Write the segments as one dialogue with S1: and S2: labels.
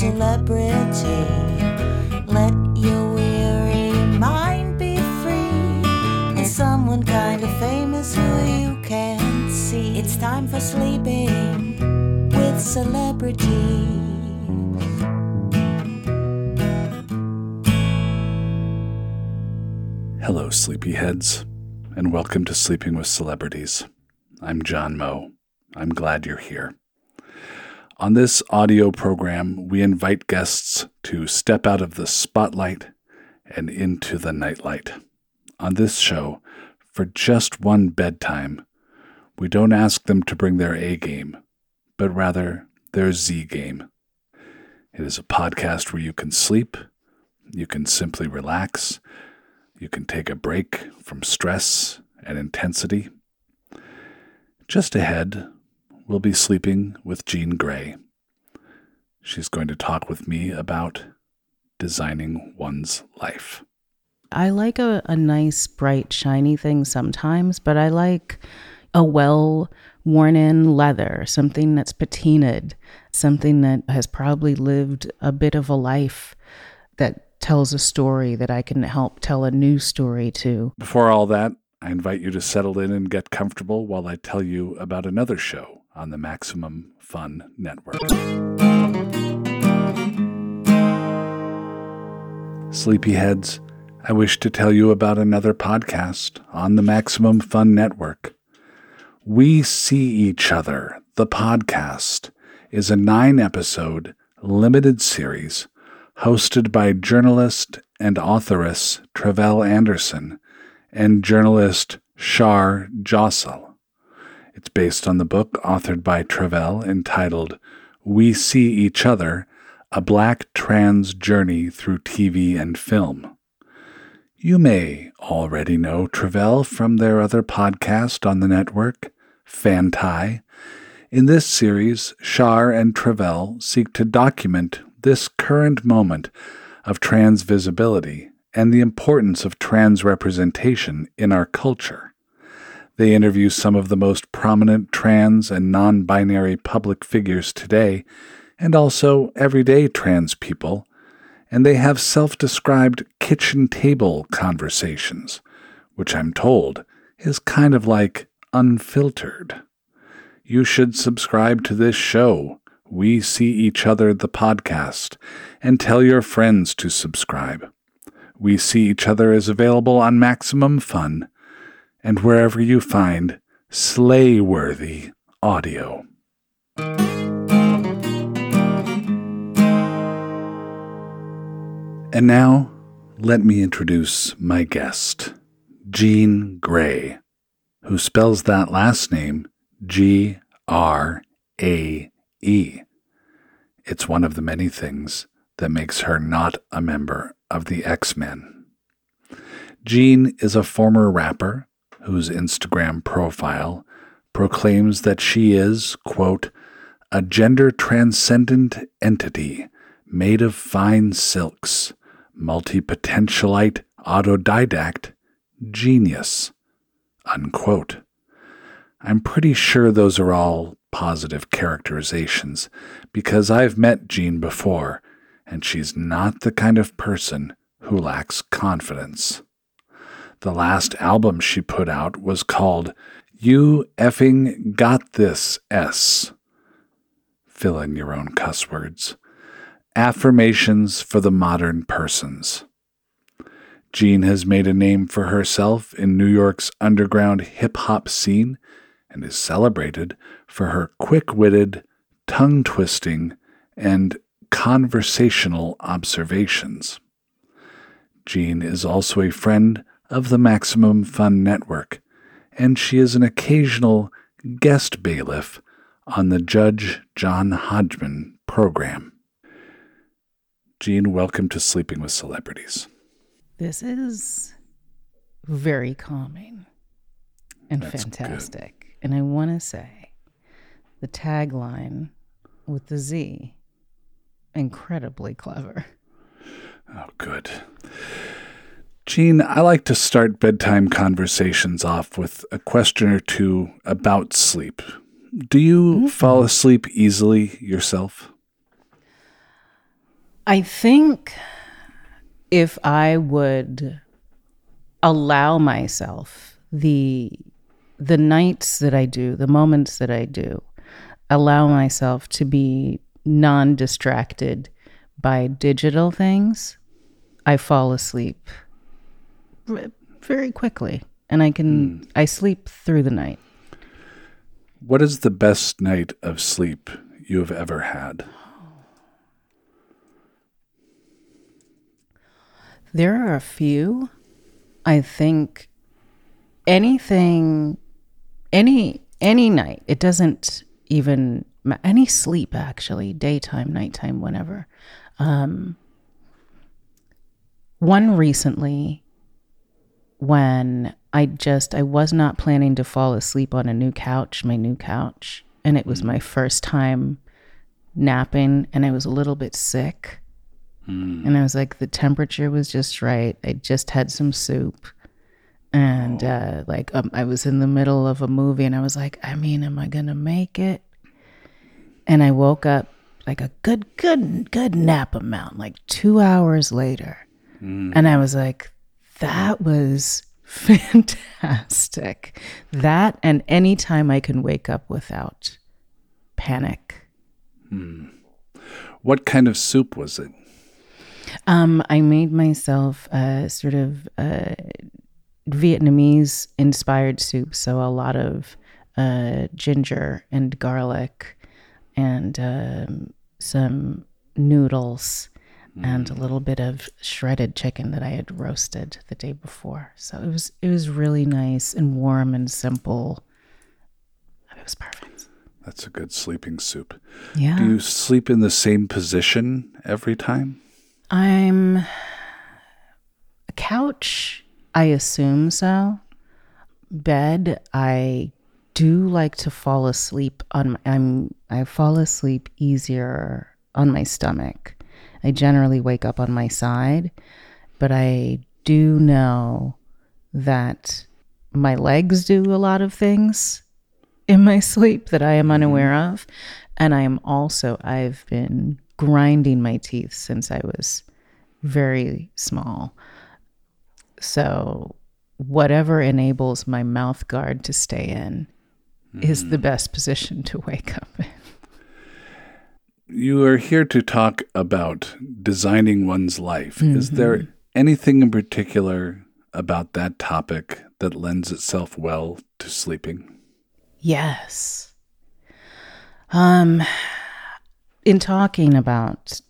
S1: celebrity. Let your weary mind be free. And someone kind of famous who you can see. It's time for sleeping with celebrities.
S2: Hello, sleepyheads, and welcome to Sleeping with Celebrities. I'm John Moe. I'm glad you're here. On this audio program, we invite guests to step out of the spotlight and into the nightlight. On this show, for just one bedtime, we don't ask them to bring their A game, but rather their Z game. It is a podcast where you can sleep, you can simply relax, you can take a break from stress and intensity. Just ahead, we'll be sleeping with Jean Grae. She's going to talk with me about designing one's life.
S3: I like a, a nice, bright, shiny thing sometimes, but I like a well worn in leather, something that's patinaed, something that has probably lived a bit of a life that tells a story that I can help tell a new story to.
S2: Before all that, I invite you to settle in and get comfortable while I tell you about another show on the Maximum Fun Network. Sleepyheads, I wish to tell you about another podcast on the Maximum Fun Network. We See Each Other, the podcast, is a nine episode limited series hosted by journalist and authoress Tre'vell Anderson and journalist Shar Jossell. It's based on the book authored by Tre'vell entitled We See Each Other A Black Trans Journey Through TV and Film. You may already know Tre'vell from their other podcast on the network, Fanti. In this series, Shar and Tre'vell seek to document this current moment of trans visibility and the importance of trans representation in our culture. They interview some of the most prominent trans and non binary public figures today, and also everyday trans people, and they have self described kitchen table conversations, which I'm told is kind of like unfiltered. You should subscribe to this show we See Each Other, the podcast, and tell your friends to subscribe. We See Each Other is available on Maximum Fun and wherever you find slay worthy audio. And now, let me introduce my guest, Jean Grae, who spells that last name G R A E. It's one of the many things that makes her not a member of the X Men. Jean is a former rapper whose Instagram profile proclaims that she is, quote, a gender transcendent entity made of fine silks, multi potentialite autodidact genius, unquote. I'm pretty sure those are all positive characterizations because I've met Jean before, and she's not the kind of person who lacks confidence. The last album she put out was called You Effing Got This S. Fill in your own cuss words. Affirmations for the Modern Persons. Jean has made a name for herself in New York's underground hip hop scene and is celebrated for her quick witted, tongue twisting, and conversational observations. Jean is also a friend of the Maximum Fun Network, and she is an occasional guest bailiff on the Judge John Hodgman program. Jean, welcome to Sleeping with Celebrities.
S3: This is very calming and
S2: That's
S3: fantastic. And I want to say the tagline with the Z incredibly clever.
S2: Oh, good. Jean, I like to start bedtime conversations off with a question or two about sleep. Do you mm-hmm. fall asleep easily yourself?
S3: I think if I would allow myself the the nights that I do, the moments that I do, allow myself to be non-distracted by digital things, I fall asleep very quickly and I can I sleep through the night.
S2: What is the best night of sleep you have ever had?
S3: There are a few. I think anything, any any night. It doesn't even any sleep actually, daytime, nighttime, whenever. Um, one recently, when I just I was not planning to fall asleep on a new couch, my new couch, and it was my first time napping, and I was a little bit sick. And I was like, the temperature was just right. I just had some soup. And uh, like, um, I was in the middle of a movie and I was like, I mean, am I going to make it? And I woke up like a good, good, good nap amount, like two hours later. And I was like, that was fantastic. That and any time I can wake up without panic.
S2: What kind of soup was it?
S3: Um, I made myself a sort of uh, Vietnamese inspired soup. So a lot of uh, ginger and garlic and um, some noodles and mm. a little bit of shredded chicken that I had roasted the day before. So it was it was really nice and warm and simple. It was perfect.
S2: That's a good sleeping soup.
S3: Yeah.
S2: Do you sleep in the same position every time?
S3: I'm a couch. I assume so. Bed. I do like to fall asleep on. my, I'm. I fall asleep easier on my stomach. I generally wake up on my side, but I do know that my legs do a lot of things in my sleep that I am mm-hmm. unaware of. And I am also, I've been grinding my teeth since I was very small. So, whatever enables my mouth guard to stay in is the mm. best position to wake up in.
S2: You are here to talk about designing one's life. Is there anything in particular about that topic that lends itself well to sleeping?
S3: Yes. Um in talking about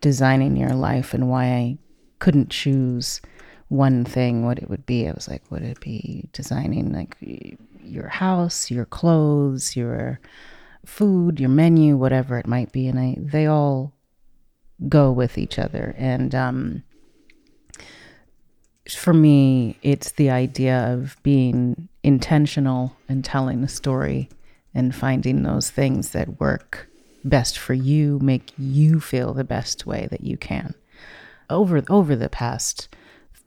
S3: designing your life and why I couldn't choose one thing what it would be, I was like would it be designing like your house, your clothes, your food, your menu, whatever it might be and I they all go with each other and um for me, it's the idea of being intentional and telling a story and finding those things that work best for you, make you feel the best way that you can. Over over the past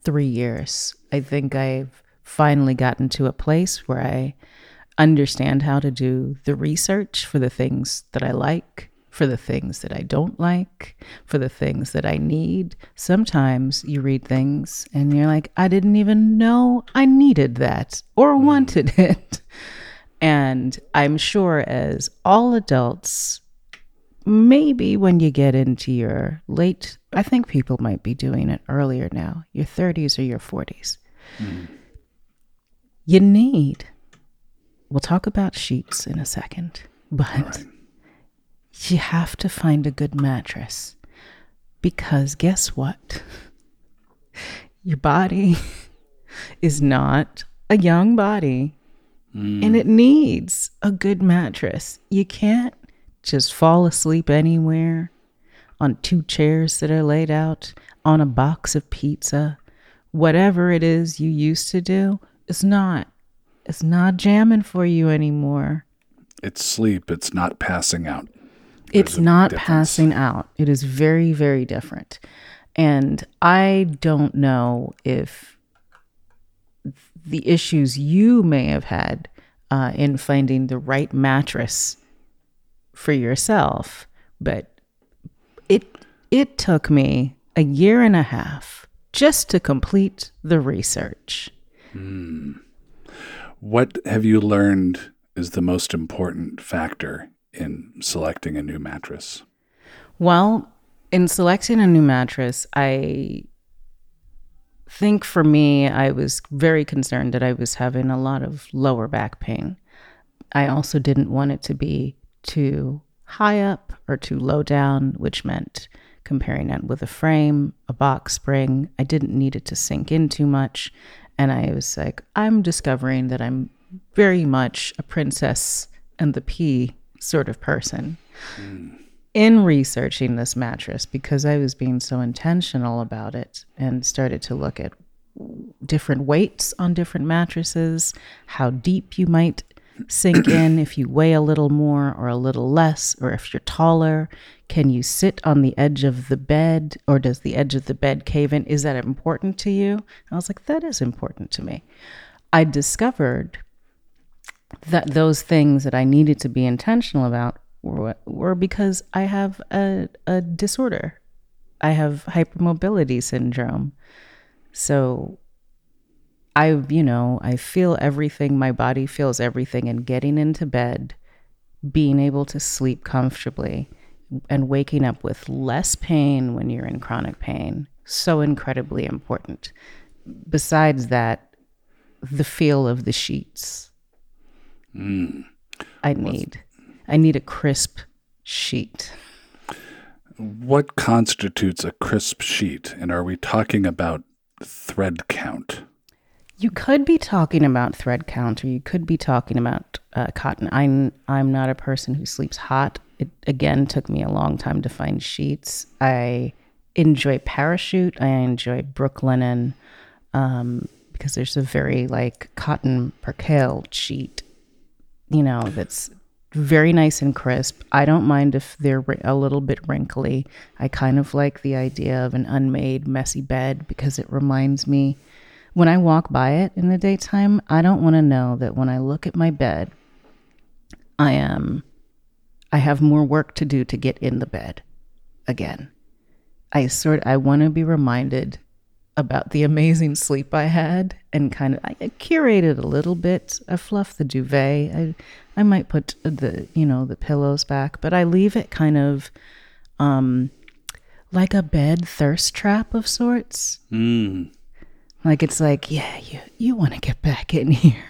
S3: 3 years, I think I've finally gotten to a place where I understand how to do the research for the things that I like, for the things that I don't like, for the things that I need. Sometimes you read things and you're like, I didn't even know I needed that or mm. wanted it. And I'm sure, as all adults, maybe when you get into your late, I think people might be doing it earlier now, your 30s or your 40s, mm. you need, we'll talk about sheets in a second, but you have to find a good mattress because guess what? Your body is not a young body hmm. and it needs a good mattress. You can't just fall asleep anywhere on two chairs that are laid out on a box of pizza. Whatever it is you used to do, it's not. It's not jamming for you anymore.
S2: It's sleep, it's not passing out.
S3: It's
S2: There's a
S3: not
S2: difference.
S3: passing out. It is very, very different. And I don't know if the issues you may have had uh, in finding the right mattress for yourself, but it It took me a year and a half just to complete the research.
S2: What have you learned is the most important factor in selecting a new mattress?
S3: Well, in selecting a new mattress, I think for me, I was very concerned that I was having a lot of lower back pain. I also didn't want it to be too high up or too low down, which meant comparing it with a frame, a box spring. I didn't need it to sink in too much. And I was like, I'm discovering that I'm very much a princess and the pea sort of person. Hmm. In researching this mattress, because I was being so intentional about it and started to look at different weights on different mattresses, how deep you might sink in if you weigh a little more or a little less, or if you're taller. Can you sit on the edge of the bed, or does the edge of the bed cave in? Is that important to you? I was like, that is important to me. I discovered that those things that I needed to be intentional about were, were because I have a, a disorder. I have hypermobility syndrome. So I, you know, I feel everything, my body feels everything, and getting into bed, being able to sleep comfortably, and waking up with less pain when you're in chronic pain, so incredibly important. Besides that, the feel of the sheets. Hmm. I need. I need a crisp sheet.
S2: What constitutes a crisp sheet? And are we talking about thread count?
S3: You could be talking about thread count, or you could be talking about uh, cotton. I'm I'm not a person who sleeps hot. It again took me a long time to find sheets. I enjoy parachute. I enjoy Brooklinen um, because there's a very like cotton percale sheet, you know, that's very nice and crisp. I don't mind if they're a little bit wrinkly. I kind of like the idea of an unmade, messy bed because it reminds me when I walk by it in the daytime, I don't want to know that when I look at my bed, I am I have more work to do to get in the bed again. I sort I want to be reminded about the amazing sleep I had and kind of I curated a little bit. I fluff the duvet. I I might put the you know the pillows back, but I leave it kind of um like a bed thirst trap of sorts.
S2: Mm.
S3: Like it's like, yeah, you you want to get back in here.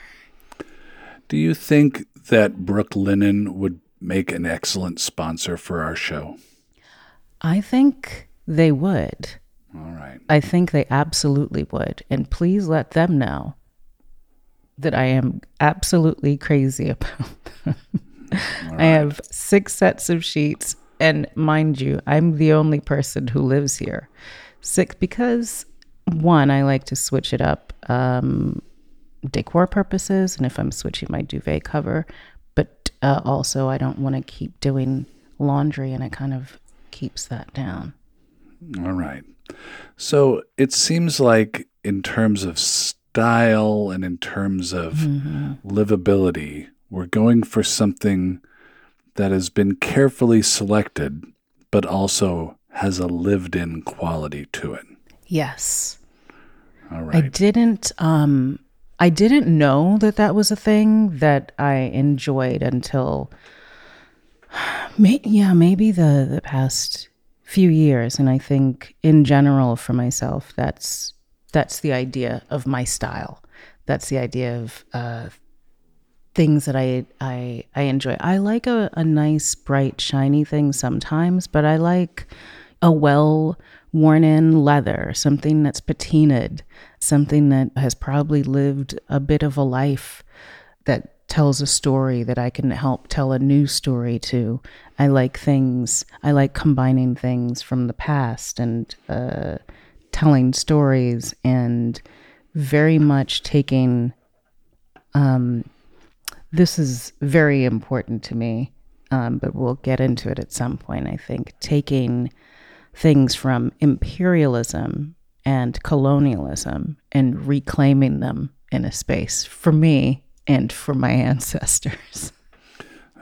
S2: Do you think that Brooklinen would make an excellent sponsor for our show?
S3: I think they would.
S2: All right.
S3: I think they absolutely would. And please let them know that I am absolutely crazy about them. I have six sets of sheets. And mind you, I'm the only person who lives here. Six, because one, I like to switch it up um, decor purposes. And if I'm switching my duvet cover, but uh, also I don't want to keep doing laundry and it kind of keeps that down.
S2: All right. So it seems like, in terms of style and in terms of livability, we're going for something that has been carefully selected, but also has a lived in quality to it.
S3: Yes.
S2: All
S3: I didn't um I didn't know that that was a thing that I enjoyed until may, yeah, maybe the the past few years and I think in general for myself that's that's the idea of my style. That's the idea of uh things that I I I enjoy. I like a, a nice bright shiny thing sometimes, but I like a well worn in leather, something that's patinaed, something that has probably lived a bit of a life that tells a story that I can help tell a new story to. I like things, I like combining things from the past and uh, telling stories and very much taking um, this is very important to me, um, but we'll get into it at some point, I think. Taking things from imperialism and colonialism and reclaiming them in a space for me and for my ancestors.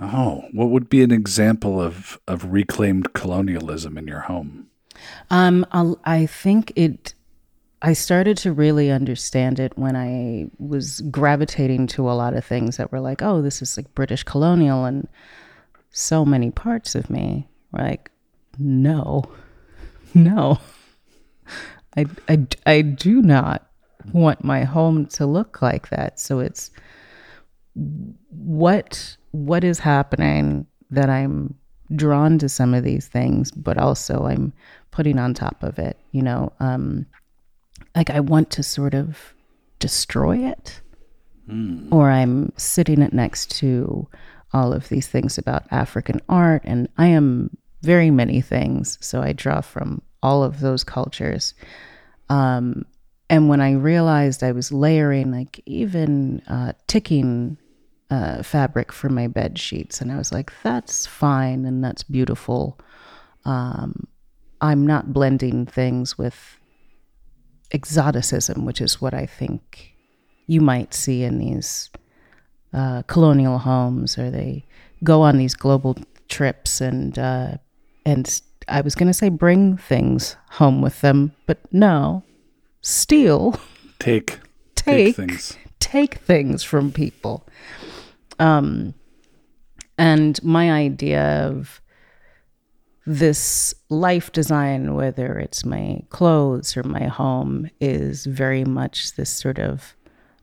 S2: Oh, what would be an example of, of reclaimed colonialism in your home?
S3: Um, I think it. I started to really understand it when I was gravitating to a lot of things that were like, oh, this is like British colonial, and so many parts of me were like, no, no, I, I, I do not want my home to look like that. So it's what what is happening that I'm drawn to some of these things, but also I'm putting on top of it, you know, um, like I want to sort of destroy it, mm. or I'm sitting it next to all of these things about African art, and I am very many things, so I draw from all of those cultures. Um, and when I realized I was layering, like even uh, ticking uh, fabric for my bed sheets, and I was like, that's fine and that's beautiful. Um, I'm not blending things with exoticism, which is what I think you might see in these uh, colonial homes, or they go on these global trips and uh, and I was going to say bring things home with them, but no, steal,
S2: take,
S3: take, take things, take things from people. Um, and my idea of this life design, whether it's my clothes or my home, is very much this sort of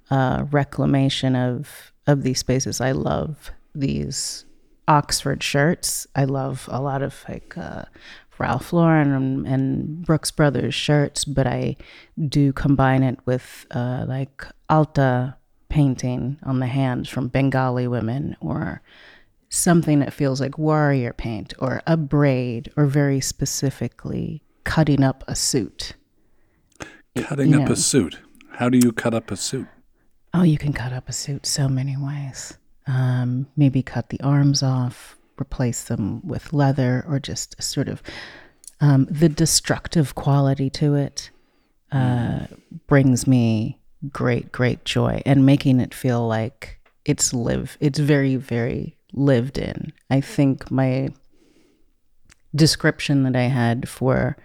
S3: uh, reclamation of of these spaces. I love these Oxford shirts. I love a lot of like uh, Ralph Lauren and, and, Brooks Brothers shirts, but I do combine it with uh, like Alta painting on the hands from Bengali women or something that feels like warrior paint or a braid or very specifically cutting up a suit.
S2: Cutting you up know. a suit. How do you cut up a suit?
S3: Oh, you can cut up a suit so many ways. Um, maybe cut the arms off, replace them with leather or just sort of um, the destructive quality to it uh, brings me great, great joy and making it feel like it's live. It's very, very lived in. I think my description that I had for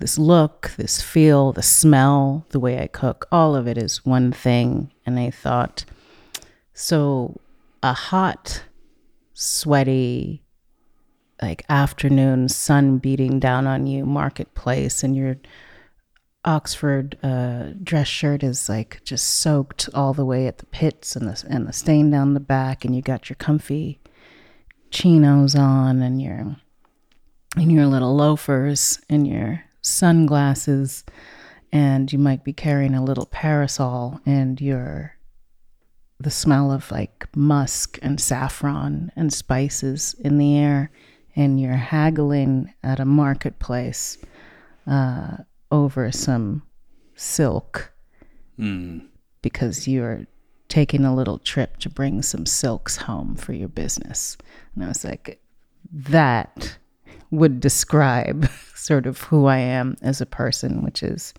S3: this look, this feel, the smell, the way I cook, all of it is one thing. And I thought, so a hot sweaty like afternoon sun beating down on you marketplace and your oxford uh, dress shirt is like just soaked all the way at the pits and the, and the stain down the back and you got your comfy chinos on and your and your little loafers and your sunglasses and you might be carrying a little parasol and your the smell of like musk and saffron and spices in the air, and you're haggling at a marketplace uh, over some silk mm. because you're taking a little trip to bring some silks home for your business. And I was like, that would describe sort of who I am as a person, which is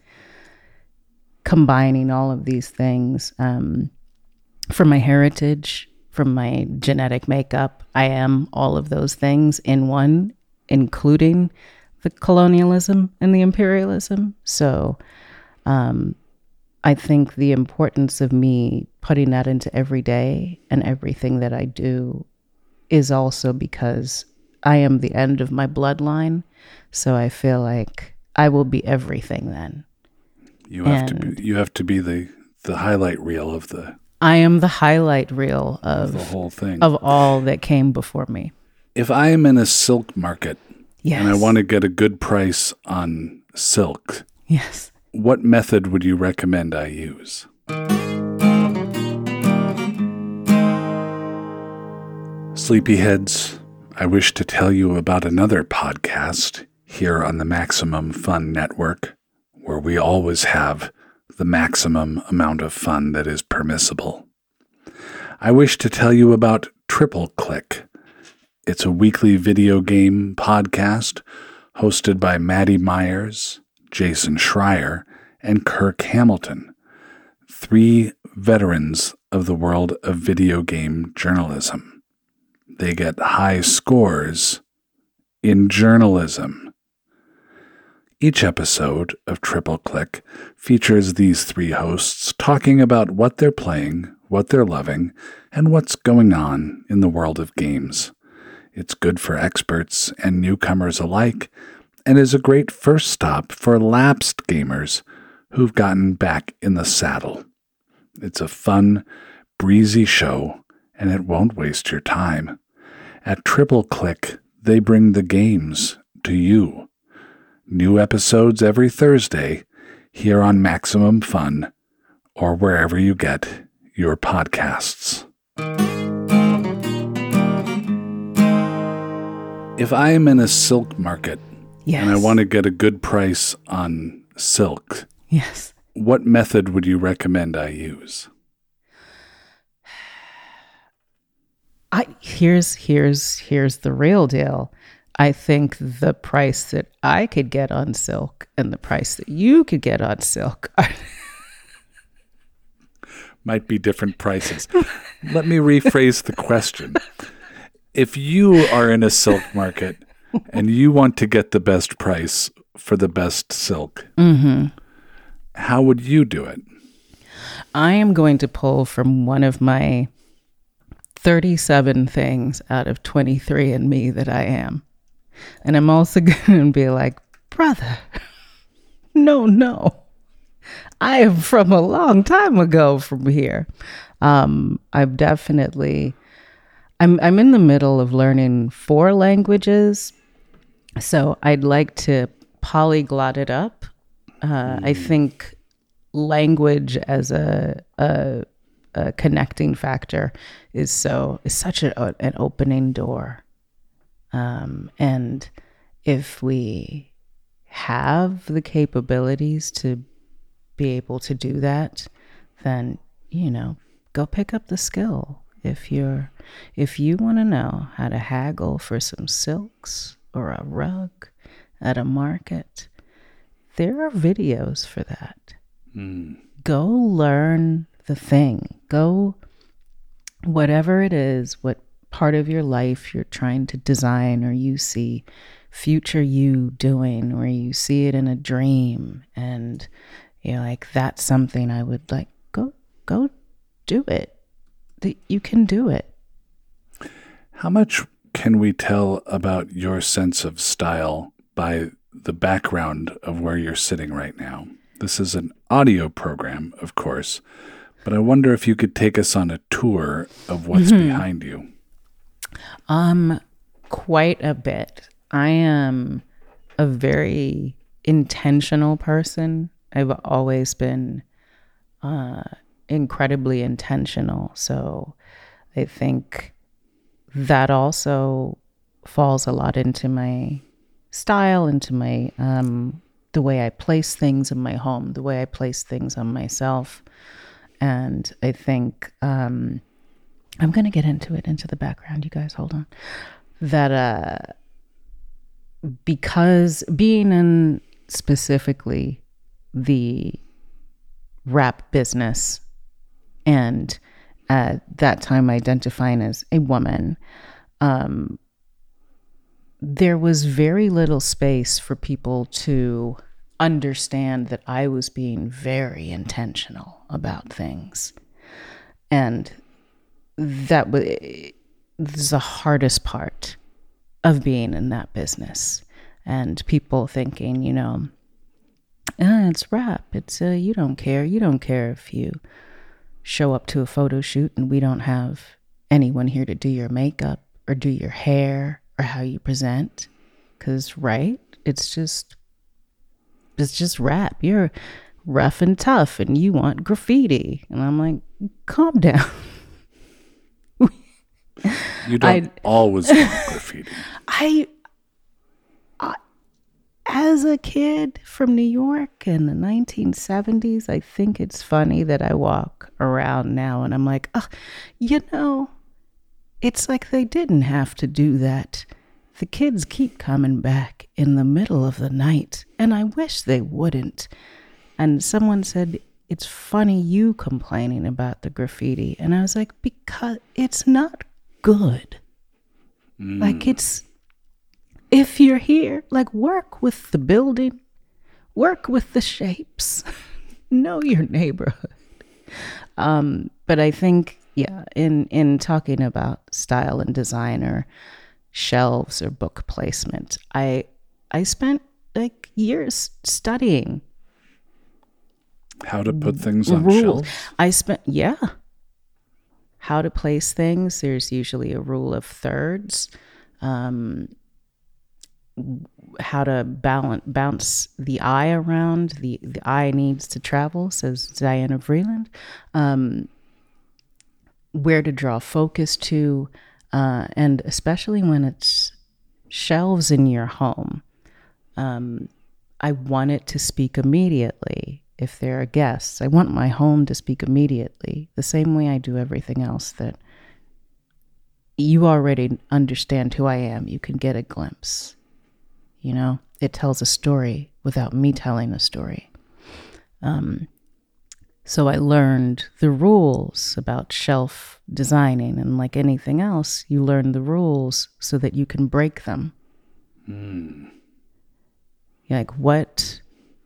S3: combining all of these things. Um, from my heritage, from my genetic makeup, I am all of those things in one, including the colonialism and the imperialism. So um, I think the importance of me putting that into every day and everything that I do is also because I am the end of my bloodline. So I feel like I will be everything then.
S2: You have and to be you have to be the the highlight reel of the
S3: I am the highlight reel of,
S2: the whole thing
S3: of all that came before me.
S2: If I am in a silk market yes. and I want to get a good price on silk,
S3: yes,
S2: what method would you recommend I use? Sleepyheads, I wish to tell you about another podcast here on the Maximum Fun Network, where we always have the maximum amount of fun that is permissible. I wish to tell you about Triple Click. It's a weekly video game podcast hosted by Maddie Myers, Jason Schreier, and Kirk Hamilton, three veterans of the world of video game journalism. They get high scores in journalism. Each episode of Triple Click features these three hosts talking about what they're playing, what they're loving, and what's going on in the world of games. It's good for experts and newcomers alike, and is a great first stop for lapsed gamers who've gotten back in the saddle. It's a fun, breezy show, and it won't waste your time. At Triple Click, they bring the games to you. New episodes every Thursday here on Maximum Fun or wherever you get your podcasts. If I am in a silk market
S3: Yes.
S2: and I want to get a good price on silk,
S3: Yes.
S2: what method would you recommend I use?
S3: I here's here's here's the real deal. I think the price that I could get on silk and the price that you could get on silk are
S2: Might be different prices. Let me rephrase the question. If you are in a silk market and you want to get the best price for the best silk, mm-hmm. how would you do it?
S3: I am going to pull from one of my 37 things out of 23 in me that I am. And I'm also going to be like, brother, no, no. I am from a long time ago from here. Um, I'm definitely, I'm, I'm in the middle of learning four languages. So I'd like to polyglot it up. Uh, I think language as a, a, a connecting factor is so is such a, an opening door um, and if we have the capabilities to be able to do that then you know go pick up the skill. If you're if you want to know how to haggle for some silks or a rug at a market there are videos for that. Go learn the thing. Go, whatever it is, what part of your life you're trying to design or you see future you doing, or you see it in a dream, and you're like, that's something I would like. Go, go do it. That You can do it.
S2: How much can we tell about your sense of style by the background of where you're sitting right now? This is an audio program, of course, but I wonder if you could take us on a tour of what's mm-hmm. behind you.
S3: Um, quite a bit. I am a very intentional person. I've always been uh, incredibly intentional. So I think that also falls a lot into my style, into my um, the way I place things in my home, the way I place things on myself, and I think um, I'm gonna get into it into the background. You guys, hold on. That uh, because being in specifically the rap business and at that time identifying as a woman, um, there was very little space for people to understand that I was being very intentional about things. And that was the hardest part of being in that business. And people thinking, you know, ah, it's rap. It's uh, you don't care. You don't care if you show up to a photo shoot and we don't have anyone here to do your makeup or do your hair or how you present. Cause right, it's just it's just rap. You're rough and tough and you want graffiti. And I'm like, calm down.
S2: You don't always want graffiti.
S3: I, I, as a kid from New York in the 1970s, I think it's funny that I walk around now and I'm like, oh, you know, it's like they didn't have to do that. The kids keep coming back in the middle of the night, and I wish they wouldn't. And someone said, It's funny you complaining about the graffiti. And I was like, Because it's not good. Like, it's, if you're here, like, work with the building, work with the shapes, know your neighborhood. Um, but I think, yeah, in in talking about style and design or shelves or book placement, I I spent like years studying
S2: How to put things on
S3: rule.
S2: shelves.
S3: I spent yeah. How to place things. There's usually a rule of thirds. Um, how to balance bounce the eye around. The the eye needs to travel, says Diana Vreeland. Um, where to draw focus to, uh, and especially when it's shelves in your home. Um, I want it to speak immediately if there are guests. I want my home to speak immediately, the same way I do everything else that you already understand who I am. You can get a glimpse. You know, it tells a story without me telling a story. Um, so I learned the rules about shelf designing, and like anything else, you learn the rules so that you can break them. Like what,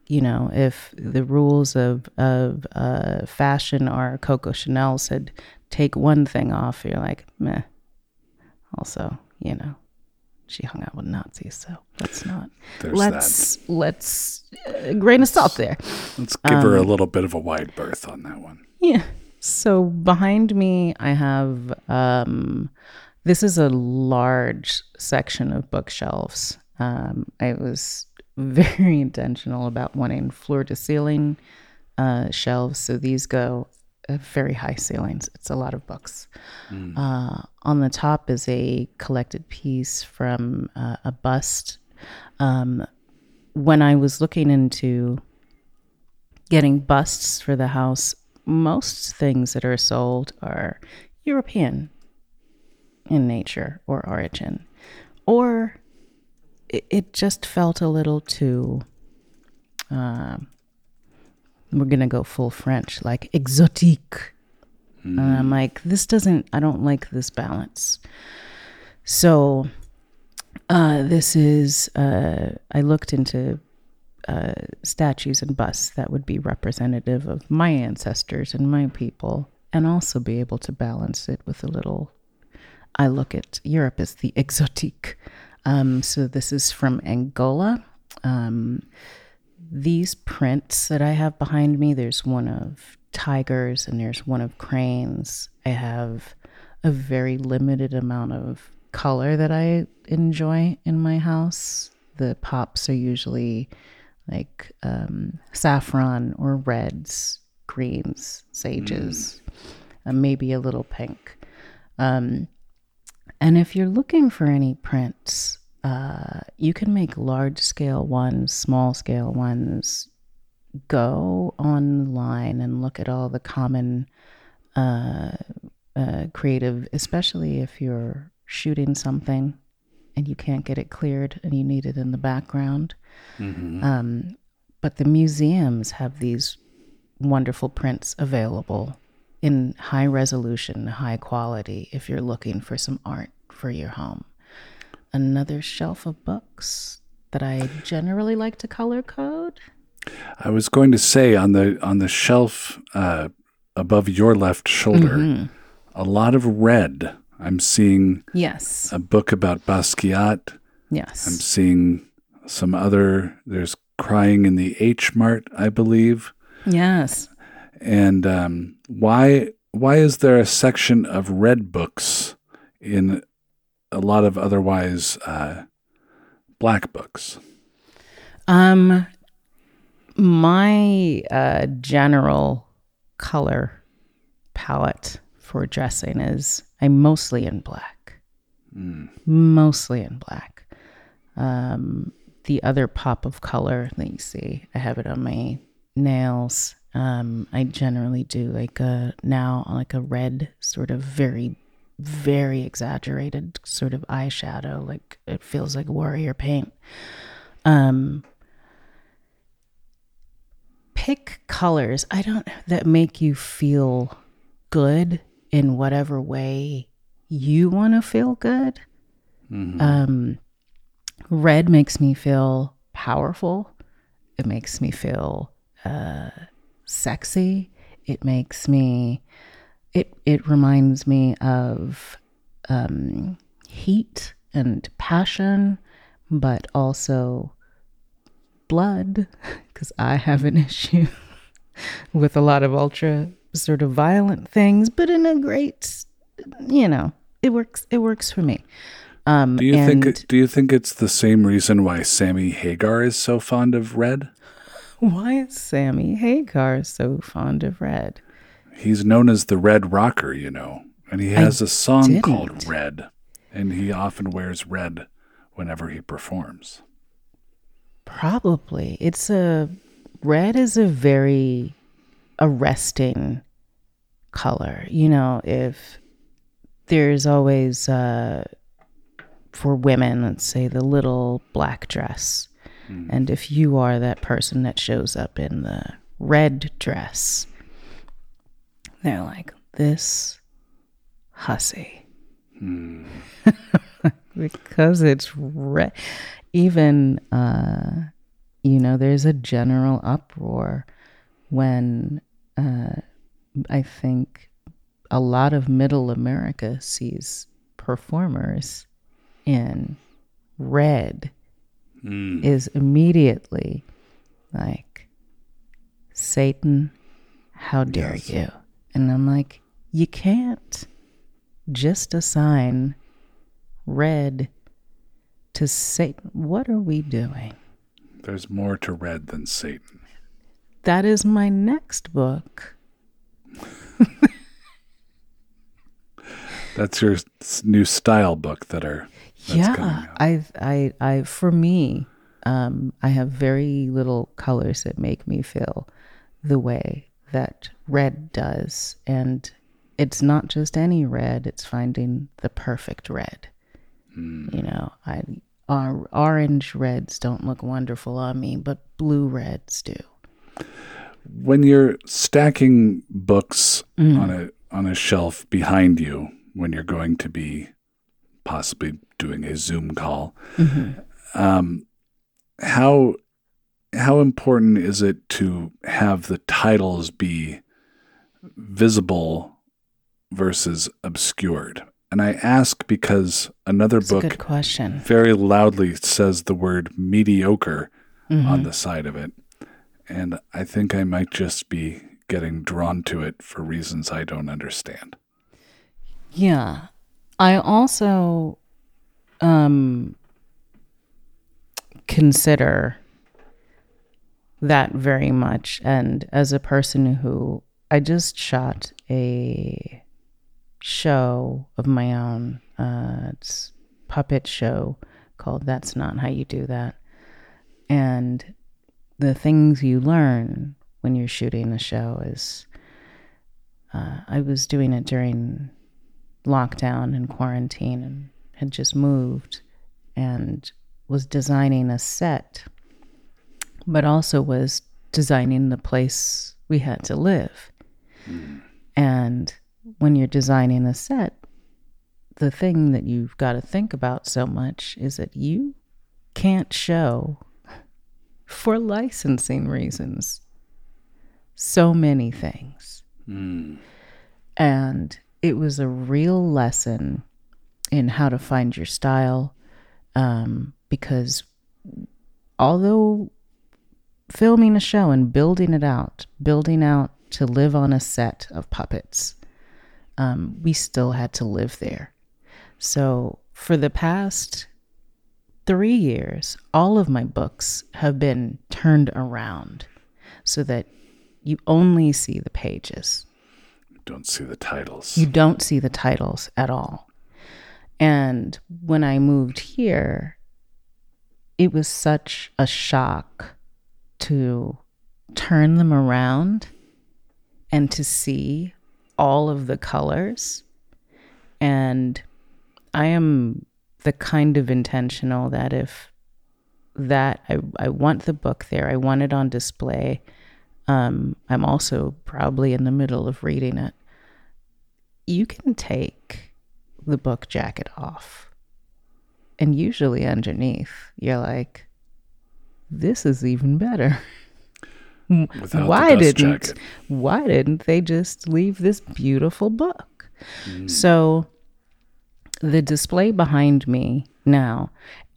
S3: you know, if the rules of of uh, fashion are Coco Chanel said, take one thing off, you're like, meh. Also, you know, she hung out with Nazis, so let's not.
S2: There's
S3: let's let's uh, grain of salt there.
S2: Let's give her
S3: Um,
S2: a little bit of a wide berth on that one.
S3: Yeah. So behind me, I have um, this is a large section of bookshelves. Um, I was very intentional about wanting floor to ceiling uh, shelves. So these go uh, very high ceilings. It's a lot of books. Uh, on the top is a collected piece from uh, a bust. Um, when I was looking into getting busts for the house, most things that are sold are European in nature or origin, or it, it just felt a little too. Um, we're gonna go full French, like exotique. And I'm like, this doesn't. I don't like this balance. So, uh, this is. Uh, I looked into uh, statues and busts that would be representative of my ancestors and my people, and also be able to balance it with a little. I look at Europe as the exotique. Um, so this is from Angola. Um, these prints that I have behind me, there's one of tigers and there's one of cranes. I have a very limited amount of color that I enjoy in my house. The pops are usually like um, saffron or reds, greens, sages, uh, maybe a little pink. Um, and if you're looking for any prints, uh, you can make large scale ones, small scale ones. Go online and look at all the common uh, uh, creative, especially if you're shooting something and you can't get it cleared and you need it in the background. Um, but the museums have these wonderful prints available in high resolution, high quality, if you're looking for some art for your home. Another shelf of books that I generally like to color code.
S2: I was going to say on the on the shelf uh, above your left shoulder,
S3: Mm-hmm.
S2: a lot of red. I'm seeing
S3: Yes.
S2: a book about Basquiat.
S3: Yes, I'm
S2: seeing some other. There's crying in the H Mart, I believe.
S3: Yes.
S2: And um, why why is there a section of red books in a lot of otherwise uh, black books?
S3: Um, my uh, general color palette for dressing is I'm mostly in black, mostly in black. Um, the other pop of color that you see, I have it on my nails. Um, I generally do like a now like a red sort of very, very exaggerated sort of eyeshadow. Like it feels like warrior paint. Um, pick colors I don't that make you feel good in whatever way you want to feel good. Um, red makes me feel powerful. It makes me feel uh, sexy. It makes me. It it reminds me of um, heat and passion, but also blood, because I have an issue with a lot of ultra sort of violent things, but in a great, you know, it works. It works for me. Um,
S2: Do you think do you think it's the same reason why Sammy Hagar is so fond of red?
S3: Why is Sammy Hagar so fond of red?
S2: He's known as the Red Rocker, you know, and he has a song
S3: didn't.
S2: called Red, and he often wears red whenever he performs.
S3: Probably. It's a red is a very arresting color. You know, if there's always uh for women, let's say the little black dress. And if you are that person that shows up in the red dress, they're like, this hussy. because it's red. Even, uh, you know, there's a general uproar when uh, I think a lot of middle America sees performers in red Mm. is immediately like, Satan, how dare
S2: Yes.
S3: you? And I'm like, you can't just assign red to Satan. What are we doing?
S2: There's more to red than Satan.
S3: That is my next book.
S2: That's your new style book that coming
S3: yeah,
S2: out.
S3: I, I, I, for me, um, I have very little colors that make me feel the way that red does, and it's not just any red; it's finding the perfect red. You know, I or, orange reds don't look wonderful on me, but blue reds do.
S2: when you're stacking books
S3: Mm.
S2: on a on a shelf behind you when you're going to be possibly doing a Zoom call,
S3: Mm-hmm.
S2: um, how how important is it to have the titles be visible versus obscured? And I ask because another
S3: a
S2: book
S3: question.
S2: very loudly says the word mediocre
S3: Mm-hmm.
S2: on the side of it. And I think I might just be getting drawn to it for reasons I don't understand.
S3: Yeah. I also um consider that very much and as a person who I just shot a show of my own uh it's puppet show called That's Not How You Do That. And the things you learn when you're shooting a show is uh, I was doing it during lockdown and quarantine and had just moved and was designing a set, but also was designing the place we had to live. And when you're designing a set, the thing that you've got to think about so much is that you can't show, for licensing reasons, so many things. Hmm. And it was a real lesson in how to find your style um, because although filming a show and building it out, building out to live on a set of puppets, um, we still had to live there. So for the past three years, all of my books have been turned around so that you only see the pages.
S2: Don't see the titles.
S3: You don't see the titles at all. And when I moved here, it was such a shock to turn them around and to see all of the colors. And I am the kind of intentional that if that I, I want the book there, I want it on display. Um, I'm also probably in the middle of reading it. You can take the book jacket off. And usually underneath, you're like, this is even better.
S2: Without
S3: why didn't
S2: jacket.
S3: why didn't they just leave this beautiful book? Hmm. So the display behind me now,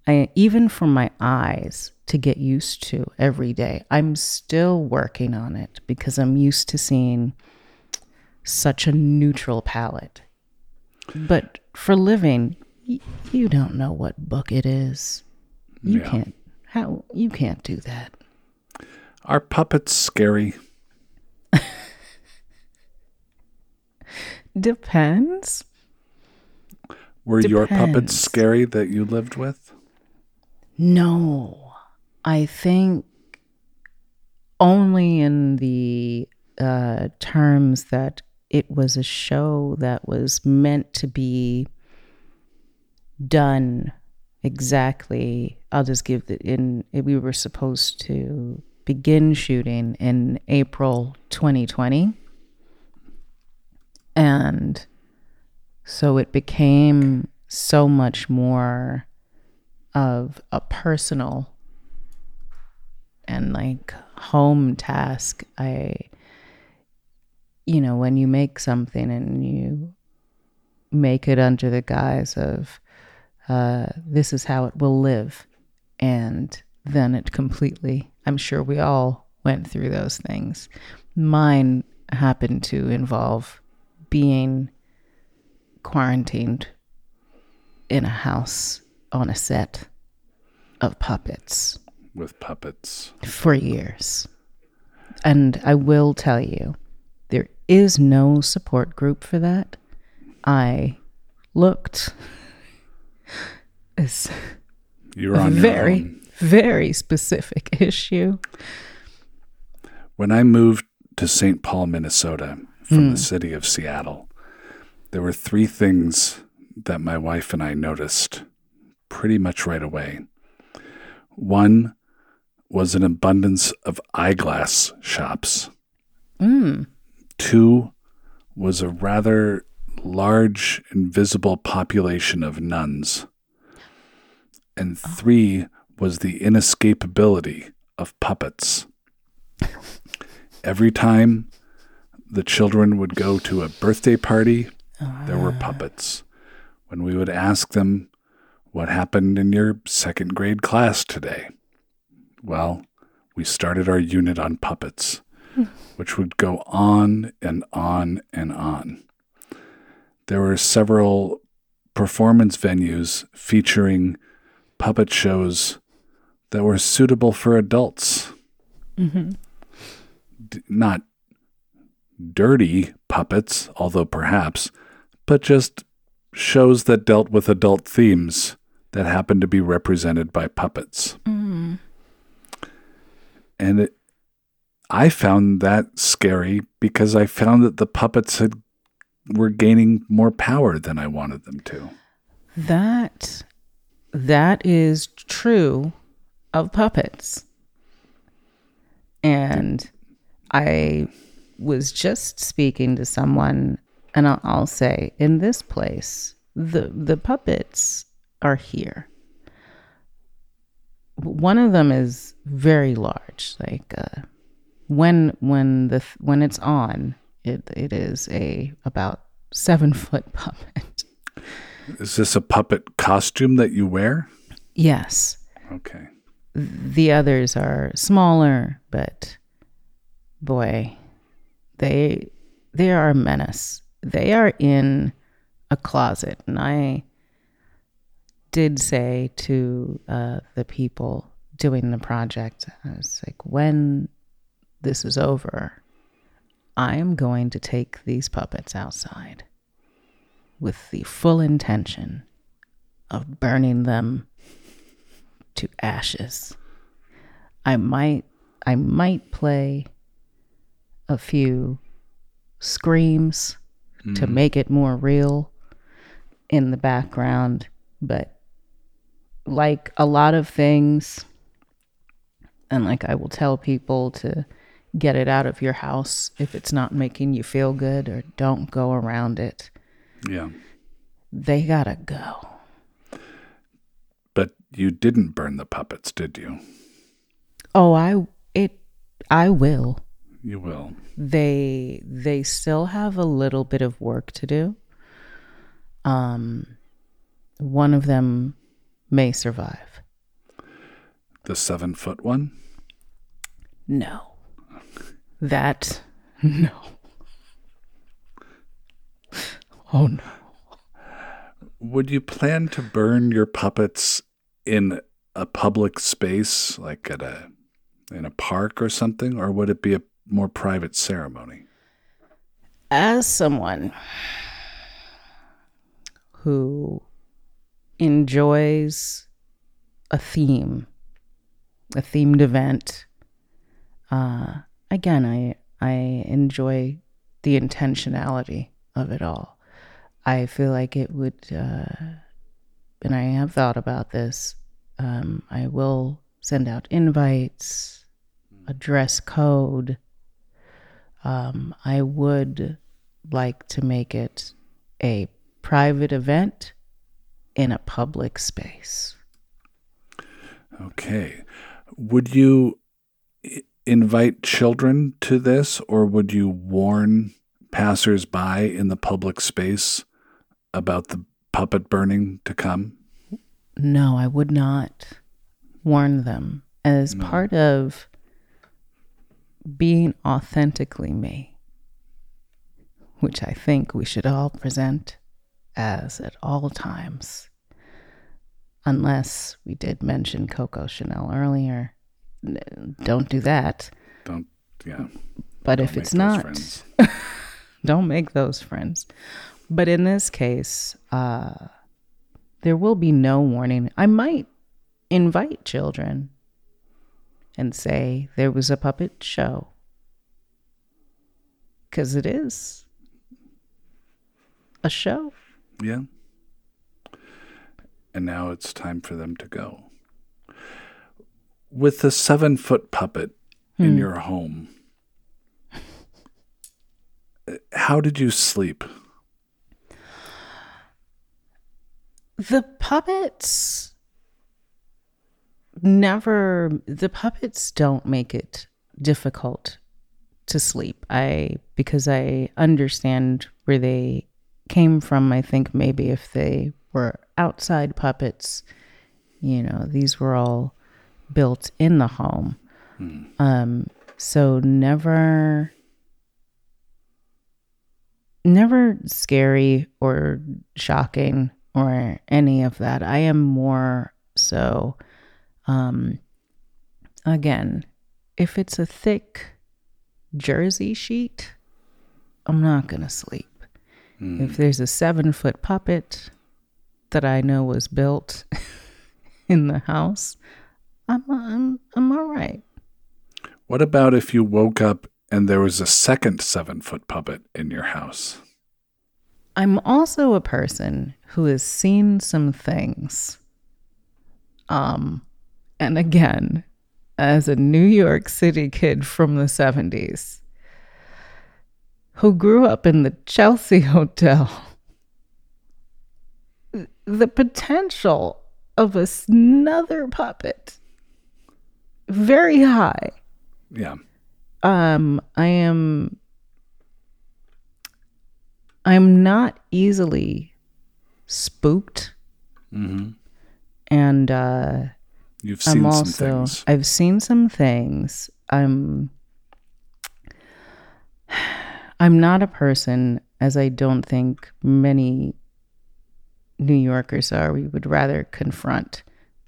S3: I, even for my eyes to get used to every day, I'm still working on it because I'm used to seeing such a neutral palette. But for living, y- you don't know what book it is. You
S2: Yeah.
S3: can't how you can't do that.
S2: Are puppets scary?
S3: Depends.
S2: Were your puppets scary that you lived with?
S3: No, I think only in the uh, terms that it was a show that was meant to be done exactly. I'll just give the in. We were supposed to begin shooting in April 2020, and so it became so much more of a personal and like home task i you know when you make something and you make it under the guise of uh, this is how it will live and then it completely i'm sure we all went through those things mine happened to involve being quarantined in a house on a set of puppets
S2: With puppets.
S3: for years. And I will tell you, there is no support group for that. I looked. It's
S2: You're on your
S3: very,
S2: own.
S3: very specific issue.
S2: When I moved to St. Paul, Minnesota from the hmm. city of Seattle, there were three things that my wife and I noticed pretty much right away. One was an abundance of eyeglass shops. Hmm. Two was a rather large invisible population of nuns. And oh. three was the inescapability of puppets. Every time the children would go to a birthday party, there were ah. puppets. When we would ask them, What happened in your second grade class today? Well, we started our unit on puppets, which would go on and on and on. There were several performance venues featuring puppet shows that were suitable for adults. Mm-hmm. D- not dirty puppets, although perhaps, but just shows that dealt with adult themes that happened to be represented by puppets. Mm-hmm. And it, I found that scary because I found that the puppets had were gaining more power than I wanted them to.
S3: That that is true of puppets. And I was just speaking to someone and I'll, I'll say in this place the the puppets are here. One of them is very large like uh, when when the when it's on it it is a about 7 foot puppet.
S2: Is this a puppet costume that you wear?
S3: Yes.
S2: Okay.
S3: the others are smaller, but boy, they they are a menace. They are in a closet, and I did say to uh, the people doing the project, I was like, when this is over, I am going to take these puppets outside with the full intention of burning them to ashes. I might I might play a few screams to hmm. make it more real in the background, but like a lot of things and like I will tell people to get it out of your house if it's not making you feel good or don't go around it.
S2: Yeah.
S3: They got to go.
S2: But you didn't burn the puppets, did you?
S3: Oh, I it I will.
S2: You will.
S3: They they still have a little bit of work to do. Um one of them may survive.
S2: The seven foot one?
S3: No. That no. Oh no.
S2: Would you plan to burn your puppets in a public space, like at a in a park or something, or would it be a more private ceremony?
S3: As someone who enjoys a theme, a themed event, uh, again, I I enjoy the intentionality of it all. I feel like it would, uh, and I have thought about this. Um, I will send out invites, a dress code. Um, I would like to make it a private event in a public space.
S2: Okay. Would you invite children to this, or would you warn passersby in the public space about the puppet burning to come?
S3: No, I would not warn them as part of being authentically me, which I think we should all present as at all times. Unless we did mention Coco Chanel earlier. Don't do that.
S2: Don't, yeah.
S3: But
S2: don't
S3: if it's not, don't make those friends. But in this case, uh, there will be no warning. I might invite children and say there was a puppet show. Because it is a show.
S2: Yeah. And now it's time for them to go. With a seven foot puppet in hmm. your home, how did you sleep?
S3: The puppets never the puppets don't make it difficult to sleep. I because I understand where they came from. I think maybe if they were outside puppets, you know, these were all built in the home. Um so never never scary or shocking or any of that. I am more so um again, if it's a thick jersey sheet, I'm not going to sleep. If there's a 7-foot puppet that I know was built in the house, I'm I'm I'm all right.
S2: What about if you woke up and there was a second seven foot puppet in your house?
S3: I'm also a person who has seen some things. Um, and again, as a New York City kid from the 70s who grew up in the Chelsea Hotel, the potential of another puppet very high
S2: Yeah.
S3: um i am i'm not easily spooked and uh
S2: You've seen
S3: i'm
S2: some
S3: also
S2: things.
S3: i've seen some things i'm i'm not a person as i don't think many new yorkers are we would rather confront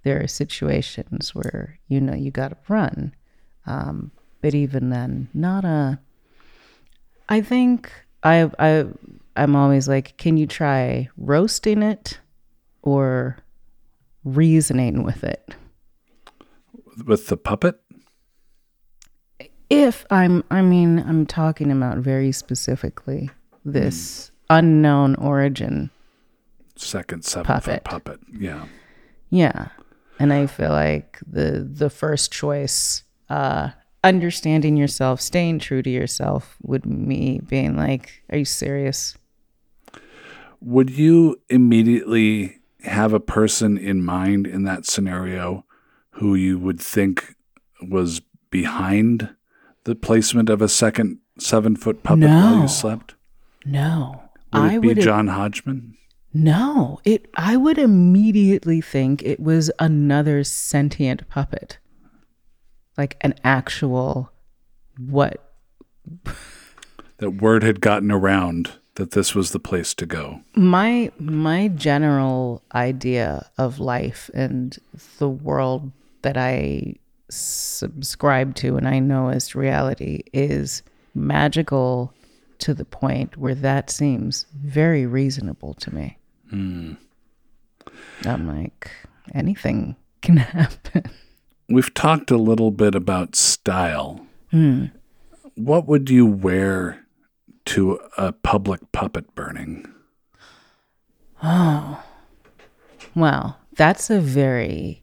S3: there are situations where you know you got to run um, but even then not a i think i i i'm always like can you try roasting it or reasoning with it
S2: With the puppet?
S3: if i'm i mean i'm talking about very specifically this unknown origin
S2: Second seven
S3: Puppet.
S2: puppet. Yeah.
S3: yeah and i feel like the the first choice uh understanding yourself staying true to yourself would me being like are you serious
S2: Would you immediately have a person in mind in that scenario who you would think was behind the placement of a second seven foot puppet while
S3: No.
S2: you slept?
S3: No.
S2: Would
S3: I
S2: it be John Hodgman?
S3: No, it I would immediately think it was another sentient puppet. Like an actual what
S2: That word had gotten around that this was the place to go.
S3: my my general idea of life and the world that I subscribe to and I know as reality is magical to the point where that seems very reasonable to me. Mm. I'm like anything can happen.
S2: We've talked a little bit about style. Hmm. What would you wear to a public puppet burning? Oh.
S3: Well, that's a very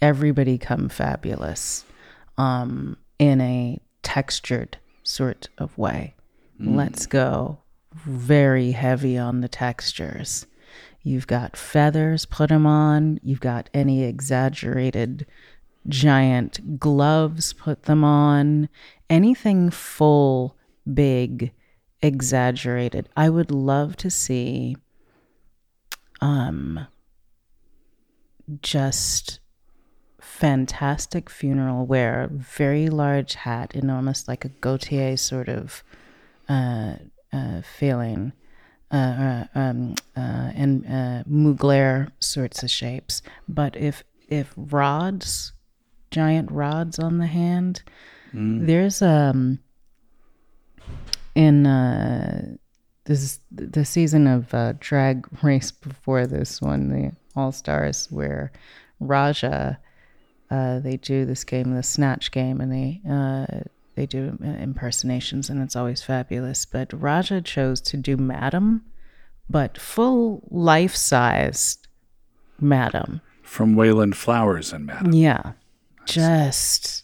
S3: everybody come fabulous um, in a textured sort of way. Hmm. Let's go very heavy on the textures. You've got feathers, put them on. You've got any exaggerated giant gloves, put them on. Anything full, big, exaggerated. I would love to see um just fantastic funeral wear, very large hat, and almost like a Gaultier sort of uh, uh, feeling, uh, uh, um, uh, and uh, Mugler sorts of shapes. But if if rods, giant rods on the hand, there's um in uh this the season of uh, drag race before this one, the All Stars, where Raja, uh, they do this game, the Snatch game, and they uh, they do impersonations, and it's always fabulous. But Raja chose to do Madam, but full life sized Madam.
S2: From Wayland Flowers and Madam.
S3: Yeah, just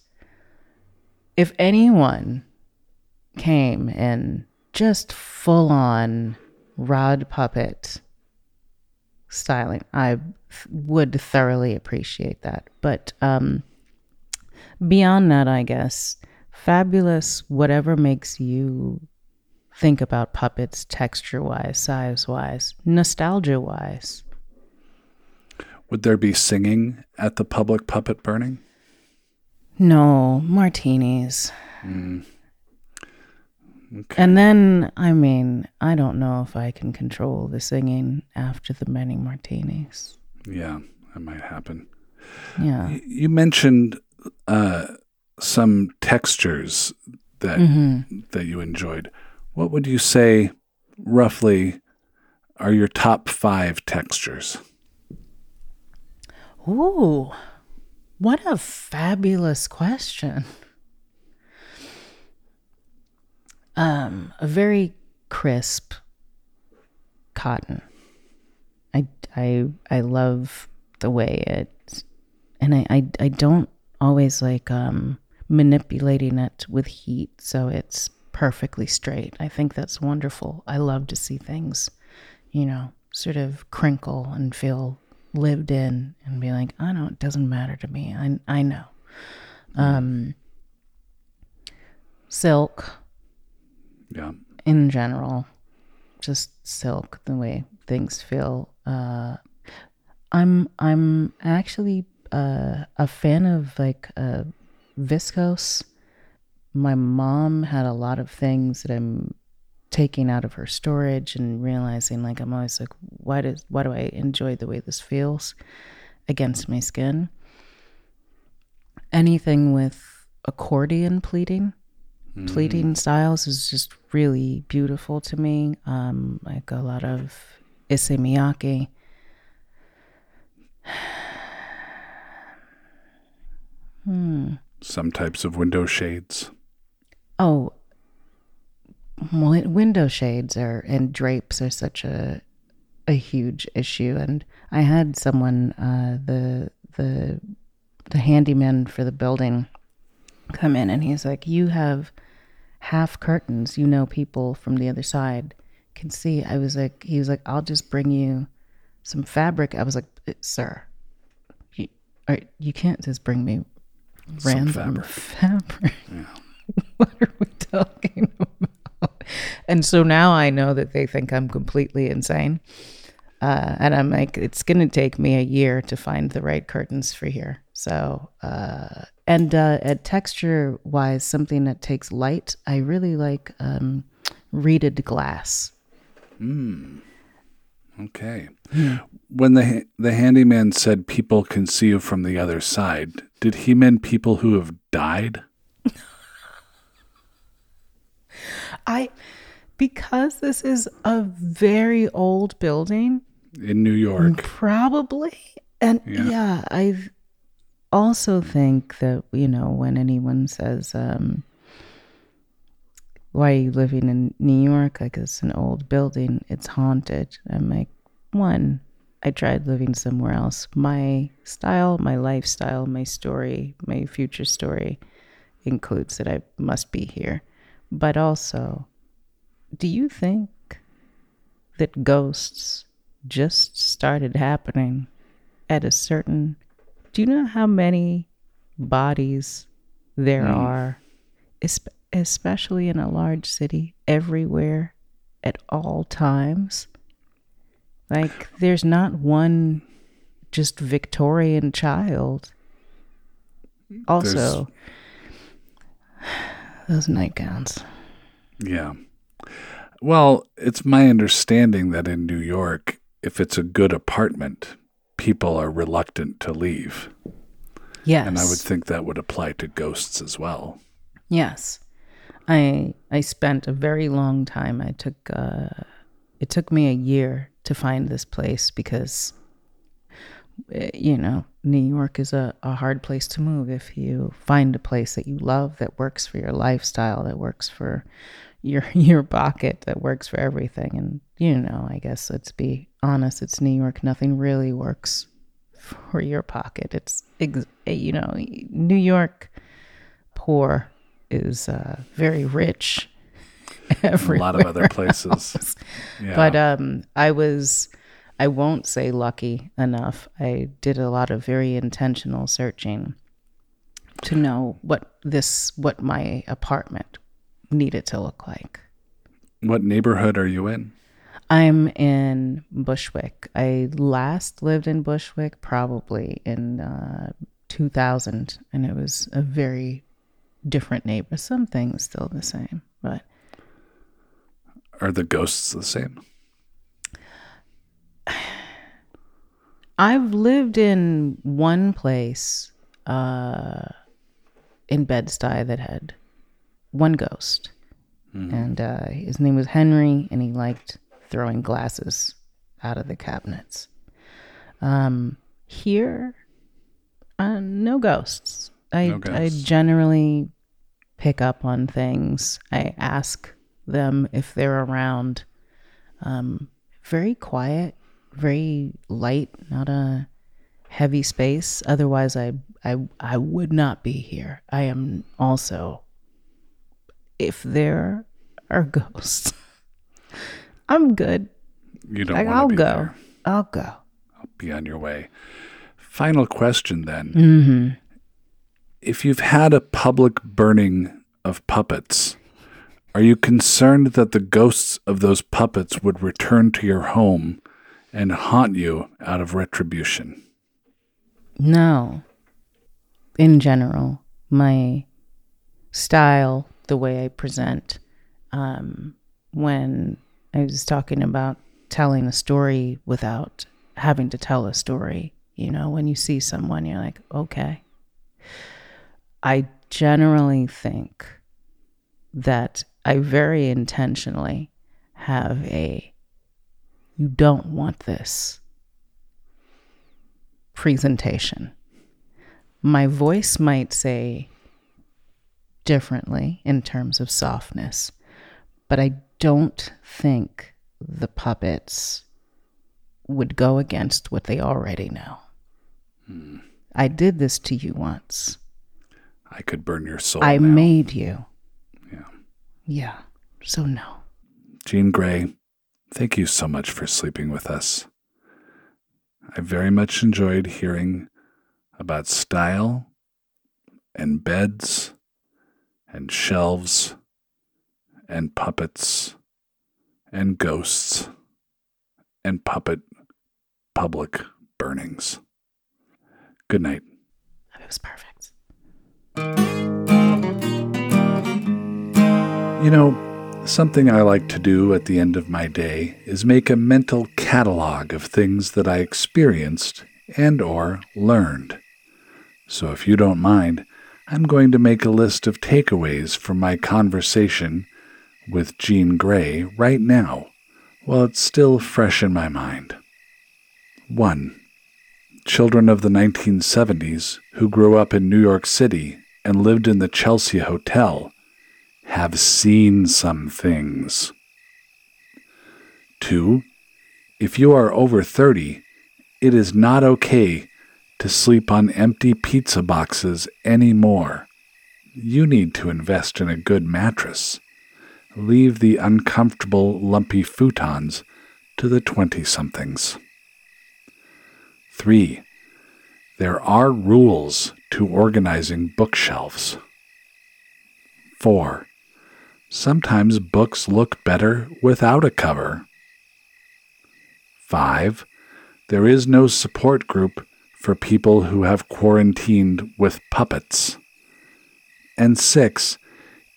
S3: if anyone came and just full on rod puppet styling, I th- would thoroughly appreciate that. But um, beyond that, I guess fabulous. Whatever makes you think about puppets, texture wise, size wise, nostalgia wise.
S2: Would there be singing at the public puppet burning?
S3: No, martinis.
S2: Okay.
S3: And then, I mean, I don't know if I can control the singing after the many martinis.
S2: Yeah, that might happen.
S3: Yeah.
S2: You mentioned uh, some textures that that you enjoyed. What would you say, roughly, are your top five textures?
S3: Ooh, what a fabulous question. Um, a very crisp cotton. I, I, I love the way it, and I, I, I don't always like um, manipulating it with heat so it's perfectly straight. I think that's wonderful. I love to see things, you know, sort of crinkle and feel lived in and be like, I know it doesn't matter to me. I I know. Um silk
S2: Yeah.
S3: in general, just silk, the way things feel. Uh I'm I'm actually uh, a fan of like uh, viscose. My mom had a lot of things that I'm taking out of her storage and realizing like I'm always like, why does why do I enjoy the way this feels against my skin? Anything with accordion pleating, pleating styles is just really beautiful to me. Um, like a lot of Issey Miyake.
S2: Some types of window shades.
S3: Oh, window shades are and drapes are such a a huge issue. And I had someone, uh, the the the handyman for the building, come in, and he's like, "You have half curtains. You know, people from the other side can see." I was like, he was like, "I'll just bring you some fabric." I was like, "Sir, you, you can't just bring me Random
S2: fabric.
S3: fabric.
S2: Yeah.
S3: what are we talking about? And so now I know that they think I'm completely insane. Uh, and I'm like, it's going to take me a year to find the right curtains for here. So, uh, and uh, at texture wise, something that takes light, I really like um, reeded glass.
S2: Okay. When the the handyman said people can see you from the other side, did he mean people who have died?
S3: I, because this is a very old building,
S2: In New York.
S3: Probably. And
S2: Yeah.
S3: yeah, I also think that, you know, when anyone says, um, why are you living in New York? Like it's an old building, it's haunted. I'm like, one, I tried living somewhere else. My style, my lifestyle, my story, my future story includes that I must be here. But also, do you think that ghosts just started happening at a certain do you know how many bodies there mm. are especially in a large city everywhere at all times like there's not one just victorian child also those nightgowns
S2: Yeah. Well, it's my understanding that in New York, if it's a good apartment, people are reluctant to leave.
S3: yes
S2: And I would think that would apply to ghosts as well.
S3: Yes. I I spent a very long time. I took uh it took me a year to find this place because eh, you know, New York is a, a hard place to move if you find a place that you love that works for your lifestyle, that works for your your pocket, that works for everything. And you know, I guess let's be honest, it's New York. Nothing really works for your pocket. It's eh, you know, New York poor is uh, very rich
S2: A lot of other places. Yeah.
S3: but um, I was, I won't say lucky enough. I did a lot of very intentional searching to know what this, what my apartment needed to look like.
S2: what neighborhood are you in?
S3: I'm in Bushwick. I last lived in Bushwick probably in uh, 2000, and it was a very different neighbor. Some things still the same, but
S2: Are the ghosts the same?
S3: I've lived in one place uh, in Bed-Stuy that had one ghost, and uh, his name was Henry, and he liked throwing glasses out of the cabinets. Um, here, uh, no ghosts. I
S2: No
S3: I generally pick up on things. I ask them if they're around. Um, very quiet, very light, not a heavy space. Otherwise, I I I would not be here. I am also. If there are ghosts, I'm good.
S2: You don't
S3: Like, I'll go.
S2: there.
S3: I'll go.
S2: I'll be on your way. Final question then.
S3: Mm-hmm.
S2: If you've had a public burning of puppets, are you concerned that the ghosts of those puppets would return to your home and haunt you out of retribution?
S3: No. In general, my style, the way I present, um, when I was talking about telling a story without having to tell a story, you know, when you see someone, you're like, okay. I generally think that I very intentionally have a you don't want this presentation. My voice might say differently in terms of softness, but I don't think the puppets would go against what they already know. Hmm. I did this to you once.
S2: I could burn your soul.
S3: I
S2: now.
S3: made you.
S2: Yeah.
S3: So no.
S2: Jean Grae, thank you so much for sleeping with us. I very much enjoyed hearing about style, and beds and shelves and puppets and ghosts and puppet public burnings. Good night.
S3: It was perfect.
S2: You know, something I like to do at the end of my day is make a mental catalog of things that I experienced and or learned. So if you don't mind, I'm going to make a list of takeaways from my conversation with Jean Grae right now, while it's still fresh in my mind. 1. Children of the 1970s who grew up in New York City and lived in the Chelsea Hotel have seen some things. 2. If you are over 30, it is not okay to sleep on empty pizza boxes anymore. You need to invest in a good mattress. Leave the uncomfortable, lumpy futons to the 20 somethings. 3. There are rules to organizing bookshelves. 4. Sometimes books look better without a cover. 5. There is no support group for people who have quarantined with puppets. And 6.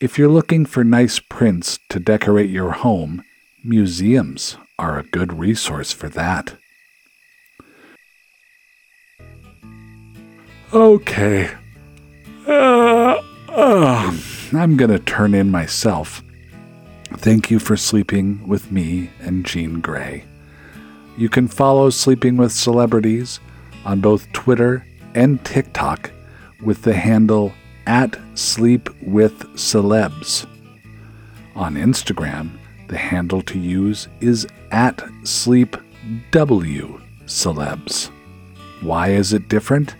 S2: If you're looking for nice prints to decorate your home, museums are a good resource for that. Okay. Uh, uh, I'm going to turn in myself. Thank you for sleeping with me and Jean Grae. You can follow Sleeping with Celebrities on both Twitter and TikTok with the handle at Sleep with Celebs. On Instagram, the handle to use is at Sleep W Celebs. Why is it different?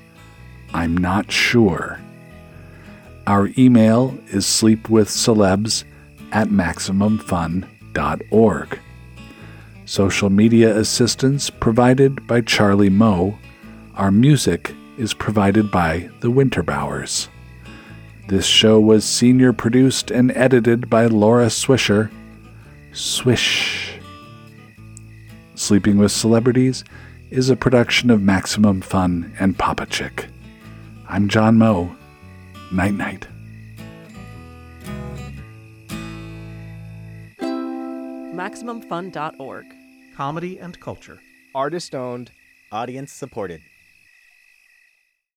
S2: I'm not sure. Our email is sleepwithcelebs at MaximumFun.org. Social media assistance provided by Charlie Moe. Our music is provided by the Winterbowers. This show was senior produced and edited by Laura Swisher. Swish. Sleeping with Celebrities is a production of Maximum Fun and Papa Chick. I'm John Moe. Night night.
S4: MaximumFun.org.
S5: Comedy and culture.
S6: Artist owned, audience supported.